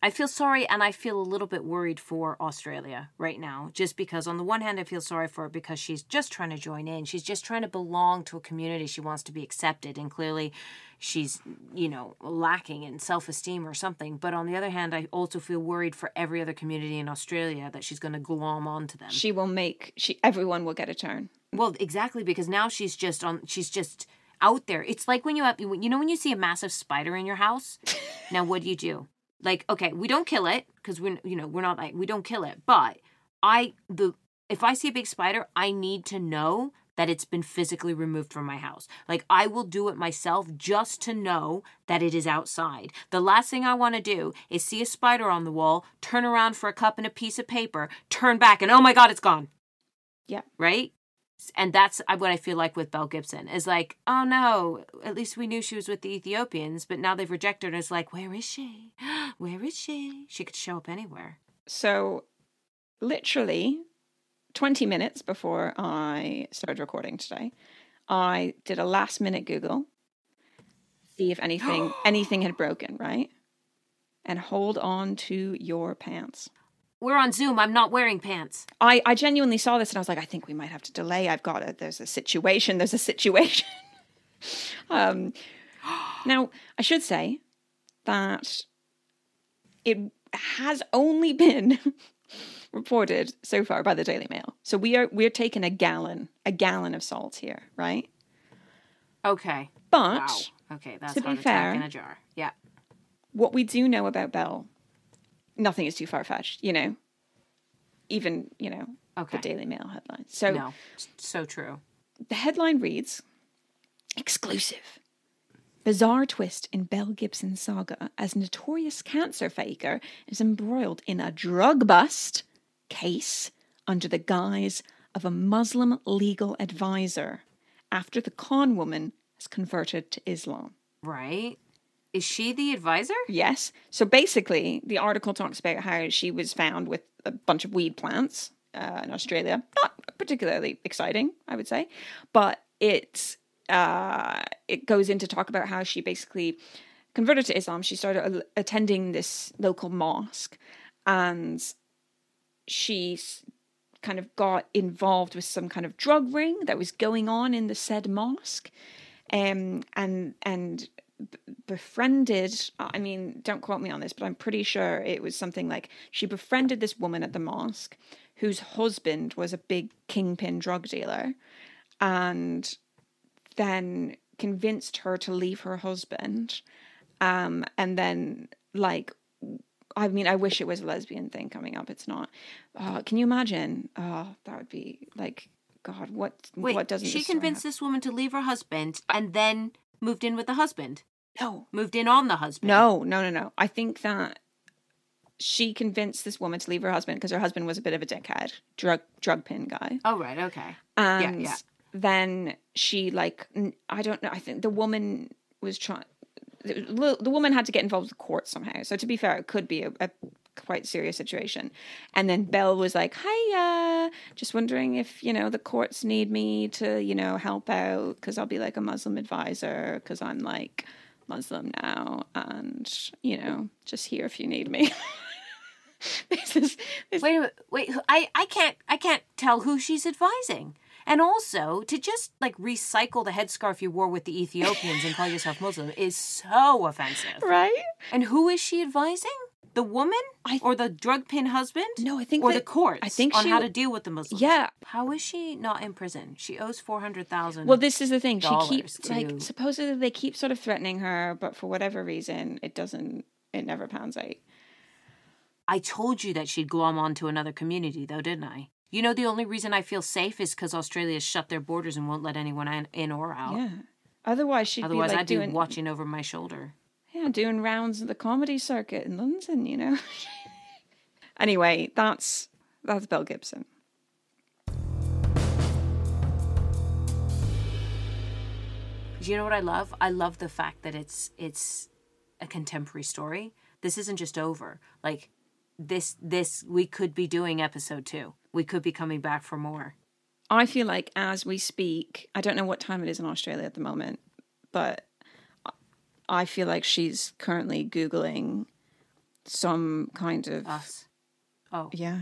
I feel sorry and I feel a little bit worried for Australia right now. Just because, on the one hand, I feel sorry for her because she's just trying to join in. She's just trying to belong to a community. She wants to be accepted. And clearly, she's, you know, lacking in self esteem or something. But on the other hand, I also feel worried for every other community in Australia that she's going to glom onto them. she will make she everyone will get a turn. Well, exactly because now she's just on. She's just out there. It's like when you have, you know, when you see a massive spider in your house. now, what do you do? Like, okay, we don't kill it because we're, you know, we're not like we don't kill it. But I the if I see a big spider, I need to know that it's been physically removed from my house. Like I will do it myself just to know that it is outside. The last thing I want to do is see a spider on the wall, turn around for a cup and a piece of paper, turn back and oh my god, it's gone Yeah. right? And that's uh, what I feel like with Belle Gibson is like, oh no, at least we knew she was with the Ethiopians, but now they've rejected her. It's like, where is she? Where is she? She could show up anywhere. So, literally 20 minutes before I started recording today, I did a last minute Google, see if anything anything had broken, right? And hold on to your pants. We're on Zoom. I'm not wearing pants. I, I genuinely saw this and I was like, I think we might have to delay. I've got it. There's a situation. There's a situation. um, now, I should say that it has only been reported so far by the Daily Mail. So we are we're taking a gallon, a gallon of salt here, right? Okay. But Wow. Okay, that's To be fair, in a jar. Yeah. what we do know about Belle, nothing is too far fetched, you know. Even, you know, Okay. the Daily Mail headline. So No. So true. The headline reads Exclusive. Bizarre twist in Belle Gibson's saga as notorious cancer faker is embroiled in a drug bust case under the guise of a Muslim legal advisor after the con woman has converted to Islam. Right? Is she the advisor? Yes. So basically, the article talks about how she was found with a bunch of weed plants uh, in Australia. Not particularly exciting, I would say, but it's uh, it goes into talk about how she basically converted to Islam. She started a- attending this local mosque, and she kind of got involved with some kind of drug ring that was going on in the said mosque, um, and and befriended i mean don't quote me on this but i'm pretty sure it was something like she befriended this woman at the mosque whose husband was a big kingpin drug dealer and then convinced her to leave her husband um and then like i mean i wish it was a lesbian thing coming up. It's not. Uh, can you imagine? Oh that would be like god what Wait, what doesn't she convinced this woman to leave her husband and then moved in with the husband? no Moved in on the husband? No, no, no, no. I think that she convinced this woman to leave her husband because her husband was a bit of a dickhead, drug drug pin guy. Oh, right. Okay. And yeah. then she like I don't know. I think the woman was trying. The, the woman had to get involved with the court somehow. So to be fair, it could be a, a quite serious situation. And then Belle was like, "Hiya, just wondering if you know the courts need me to you know help out because I'll be like a Muslim advisor because I'm like Muslim now, and you know just here if you need me." this is this Wait a minute. Wait. I, I can't I can't tell who she's advising. And also to just like recycle the headscarf you wore with the Ethiopians and call yourself Muslim is so offensive. right. And who is she advising? The woman I- or the drug pin husband? No, I think or that- the courts. I think on she how to deal with the Muslims. Yeah. How is she not in prison? She owes four hundred thousand. Well, this is the thing. She keeps to- like supposedly they keep sort of threatening her, but for whatever reason, it doesn't. It never pans out. I told you that she'd glom onto another community, though, didn't I? You know, the only reason I feel safe is because Australia's shut their borders and won't let anyone in, or out. Yeah. Otherwise, she'd Otherwise, be like I'd be watching over my shoulder. Yeah, doing rounds of the comedy circuit in London. You know. anyway, that's that's Belle Gibson. Do you know what I love? I love the fact that it's it's a contemporary story. This isn't just over. Like this this we could be doing episode 2. We could be coming back for more. I feel like as we speak, I don't know what time it is in Australia at the moment, but I feel like she's currently googling some kind of Us. Oh. yeah.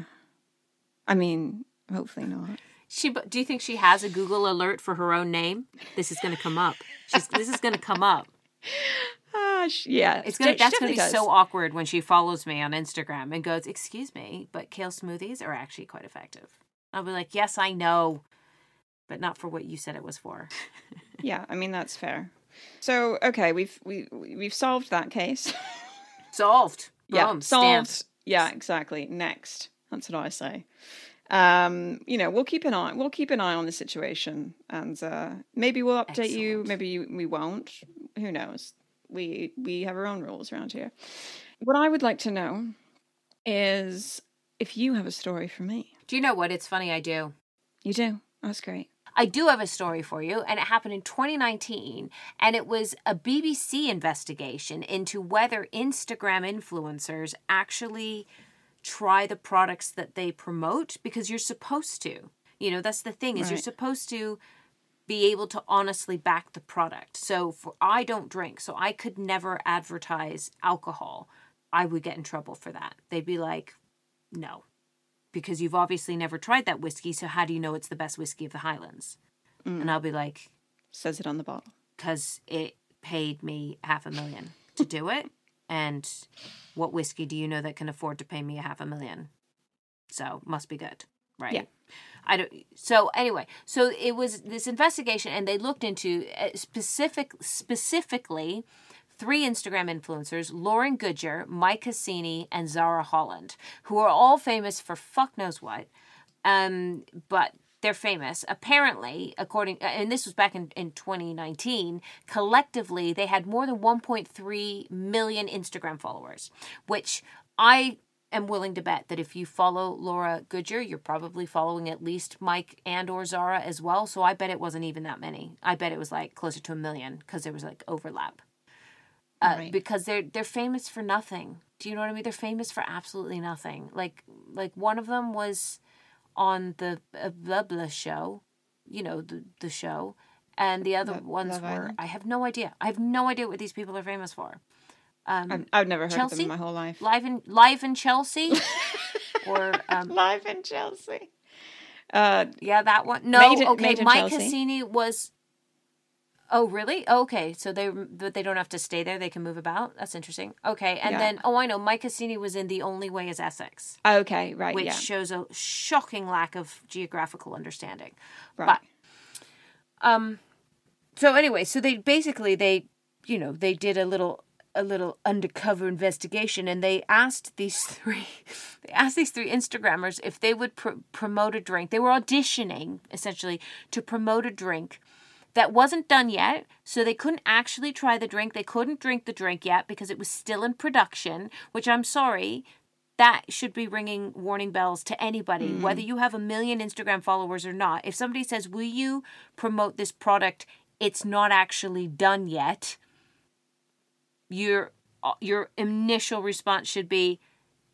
I mean, hopefully not. She do you think she has a Google alert for her own name? This is going to come up. She's this is going to come up. Ah, sh- yeah, It's gonna she that's gonna be definitely so awkward when she follows me on Instagram and goes, "Excuse me, but kale smoothies are actually quite effective." I'll be like, "Yes, I know, but not for what you said it was for." Yeah, I mean that's fair. So okay, we've we we've solved that case. Solved. yeah, Boom, solved. Yeah, exactly. Next, that's what I say. Um, you know, we'll keep an eye. We'll keep an eye on the situation, and uh, maybe we'll update you. Maybe you, we won't. Who knows? We we have our own rules around here. What I would like to know is if you have a story for me. Do you know what? It's funny. I do. You do. That's great. I do have a story for you, and it happened in 2019, and it was a BBC investigation into whether Instagram influencers actually try the products that they promote because you're supposed to. You know, that's the thing is you're supposed to be able to honestly back the product. So for I don't drink, so I could never advertise alcohol. I would get in trouble for that. They'd be like, "No, because you've obviously never tried that whiskey, so how do you know it's the best whiskey of the Highlands?" And I'll be like, Says it on the bottle. because it paid me half a million to do it. And what whiskey do you know that can afford to pay me a half a million? So must be good, right? Yeah. I don't. So anyway, so it was this investigation, and they looked into uh, specific, specifically three Instagram influencers: Lauren Goodger, Mike Cassini, and Zara Holland, who are all famous for fuck knows what. Um, but they're famous. Apparently, according and this was back in, in 2019, collectively they had more than 1.3 million Instagram followers, which I am willing to bet that if you follow Laura Goodger, you're probably following at least Mike and or Zara as well. So I bet it wasn't even that many. I bet it was like closer to a million because there was like overlap. Uh, Right. Because they're they're famous for nothing. Do you know what I mean? They're famous for absolutely nothing. Like like one of them was on the uh, blah blah show, you know the the show, and the other Lo- ones Love were Island? I have no idea. I have no idea what these people are famous for. Um, I've, never heard of them Chelsea? in my whole life. live in live in Chelsea, or um, Live in Chelsea. Uh, yeah, that one. No, Made okay. Mike Chelsea. Cassini was. Oh really? Okay, so they but they don't have to stay there; they can move about. That's interesting. Okay, and Yeah. then oh, I know Mike Cassini was in The Only Way Is Essex, okay, right, which yeah, shows a shocking lack of geographical understanding. right. Um, so anyway, so they basically they, you know, they did a little a little undercover investigation, and they asked these three, they asked these three Instagrammers if they would pr- promote a drink. They were auditioning essentially to promote a drink that wasn't done yet, so they couldn't actually try the drink. They couldn't drink the drink yet because it was still in production. Which I'm sorry. That should be ringing warning bells to anybody, whether you have a million Instagram followers or not. If somebody says, Will you promote this product? It's not actually done yet. Your uh, your initial response should be,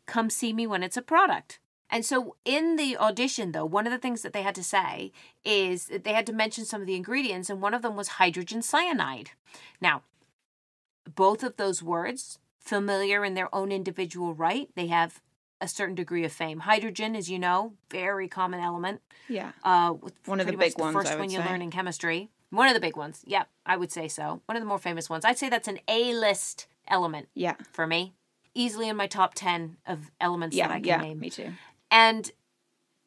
Come see me when it's a product. And so in the audition, though, one of the things that they had to say is that they had to mention some of the ingredients, and one of them was hydrogen cyanide. Now, both of those words, familiar in their own individual right, they have a certain degree of fame. Hydrogen, as you know, very common element. Yeah. Uh, One of the big ones, first I would one you say. learn in chemistry. One of the big ones. Yep, I would say so. One of the more famous ones. I'd say that's an A-list element Yeah. for me. Easily in my top ten of elements Yeah. that I can Yeah. name Me too. And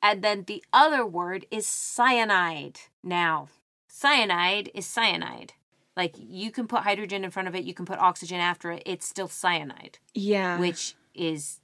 and then the other word is cyanide now cyanide is cyanide like you can put hydrogen in front of it you can put oxygen after it it's still cyanide Yeah. which is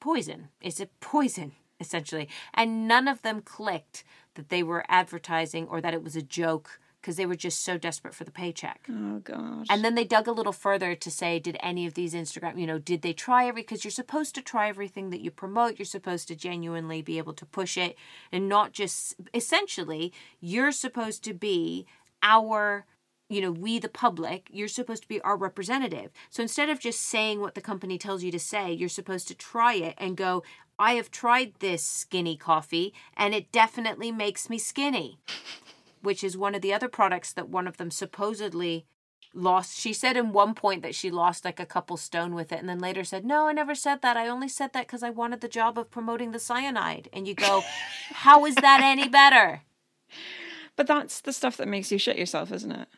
poison. It's a poison essentially, and none of them clicked that they were advertising or that it was a joke because they were just so desperate for the paycheck. Oh god. And then they dug a little further to say, did any of these Instagram, you know, did they try every? Because you're supposed to try everything that you promote. You're supposed to genuinely be able to push it and not just, essentially, you're supposed to be our, you know, we the public, you're supposed to be our representative. So instead of just saying what the company tells you to say, you're supposed to try it and go, I have tried this skinny coffee and it definitely makes me skinny which is one of the other products that one of them supposedly lost. She said in one point that she lost like a couple stone with it, and then later said, No, I never said that. I only said that because I wanted the job of promoting the cyanide. And you go, How is that any better? But that's the stuff that makes you shit yourself, isn't it?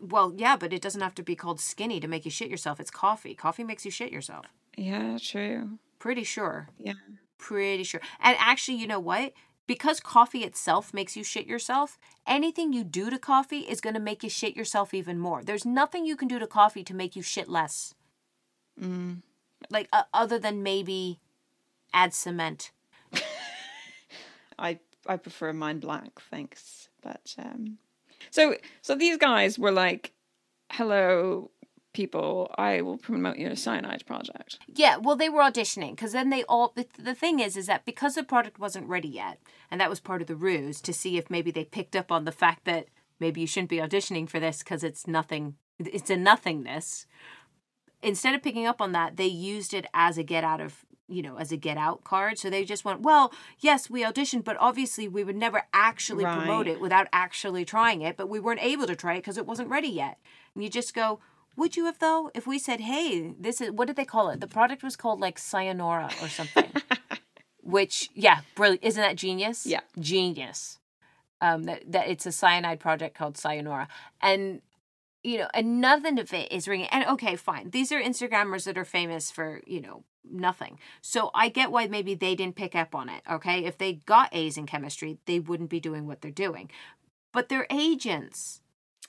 Well, yeah, but it doesn't have to be called skinny to make you shit yourself. It's coffee. Coffee makes you shit yourself. Yeah, true. Pretty sure. Yeah. Pretty sure. And actually, you know what? Because coffee itself makes you shit yourself, anything you do to coffee is going to make you shit yourself even more. There's nothing you can do to coffee to make you shit less. Mm. Like, uh, other than maybe add cement. I I prefer mine black, thanks. But um so so these guys were like, "Hello, people, I will promote your cyanide project. Yeah, well, they were auditioning because then they all. The, the thing is, is that because the product wasn't ready yet, and that was part of the ruse to see if maybe they picked up on the fact that maybe you shouldn't be auditioning for this because it's nothing. It's a nothingness. Instead of picking up on that, they used it as a get out of you know, as a get out card. So they just went, well, yes, we auditioned, but obviously we would never actually Right. promote it without actually trying it. But we weren't able to try it because it wasn't ready yet. And you just go, would you have though? If we said, hey, this is, what did they call it? The product was called like Sayonara or something. Which, yeah, brilliant. Isn't that genius? Yeah. Genius. Um, that, that it's a cyanide project called Sayonara. And you know, and nothing of it is ringing. And okay, fine. These are Instagrammers that are famous for, you know, nothing. So I get why maybe they didn't pick up on it. Okay. If they got A's in chemistry, they wouldn't be doing what they're doing. But their agents,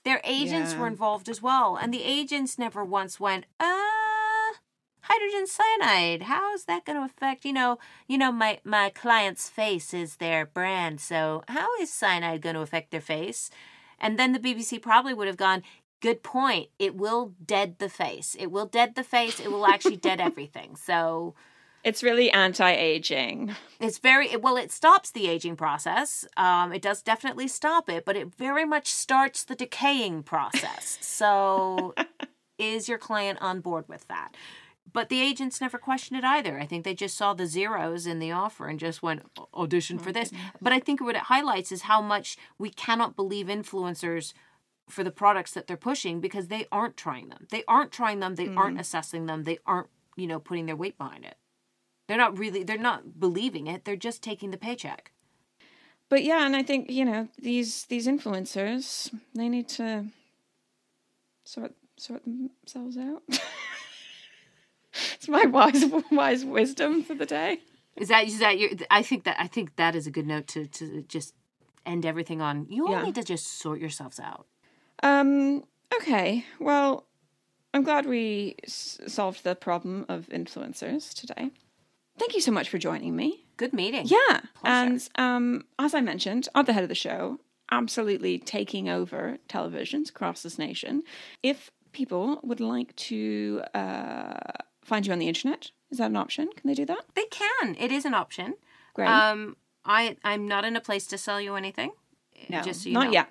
their agents Yeah. were involved as well. And the agents never once went, uh, hydrogen cyanide how is that going to affect you know you know my my client's face is their brand so how is cyanide going to affect their face and then the bbc probably would have gone good point it will dead the face it will dead the face it will actually dead everything so It's really anti-aging. it's very well it stops the aging process. Um, it does definitely stop it but it very much starts the decaying process. So is your client on board with that? But the agents never questioned it either. I think they just saw the zeros in the offer and just went audition for this. But i think what it highlights is how much we cannot believe influencers for the products that they're pushing because they aren't trying them. They aren't trying them. They aren't assessing them. They aren't you know putting their weight behind it they're not really they're not believing it they're just taking the paycheck But yeah, and I think, you know, these these influencers, they need to sort sort themselves out. it's my wise wise wisdom for the day. is that is that your i think that i think that is a good note to to just end everything on you all Yeah. need to just sort yourselves out Um okay. Well, I'm glad we s- solved the problem of influencers today. Thank you so much for joining me. good meeting Yeah. And um, as I mentioned, at the head of the show, absolutely taking over televisions across this nation. If people would like to uh, find you on the internet, is that an option? Can they do that? they can it is an option Great. um i i'm not in a place to sell you anything no, just so you not know. yet.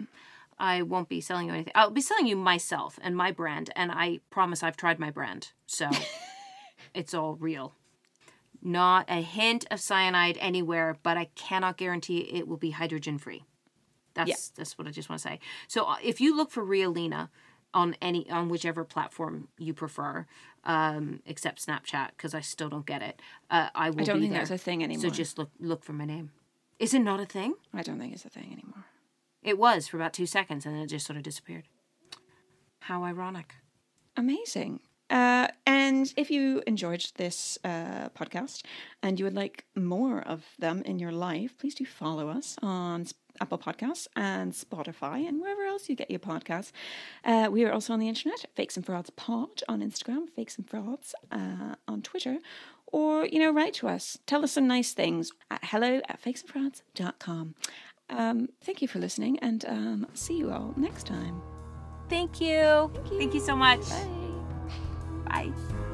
I won't be selling you anything. I'll be selling you myself and my brand, and I promise I've tried my brand, so it's all real. Not a hint of cyanide anywhere, but I cannot guarantee it will be hydrogen free. That's that's what I just want to say. So uh, if you look for Realina on any on whichever platform you prefer, um, except Snapchat, because I still don't get it, uh, I will I don't think there. that's a thing anymore. So just look look for my name. Is it not a thing? I don't think it's a thing anymore. It was for about two seconds and then it just sort of disappeared. How ironic. Amazing. Uh, and if you enjoyed this uh, podcast and you would like more of them in your life, please do follow us on Apple Podcasts and Spotify and wherever else you get your podcasts. Uh, we are also on the internet, Fakes and Frauds Pod on Instagram, Fakes and Frauds uh, on Twitter, or, you know, write to us. Tell us some nice things at hello at fakesandfrauds.com. Um, thank you for listening, and um, see you all next time. Thank you. Thank you. Thank you so much. Bye. Bye.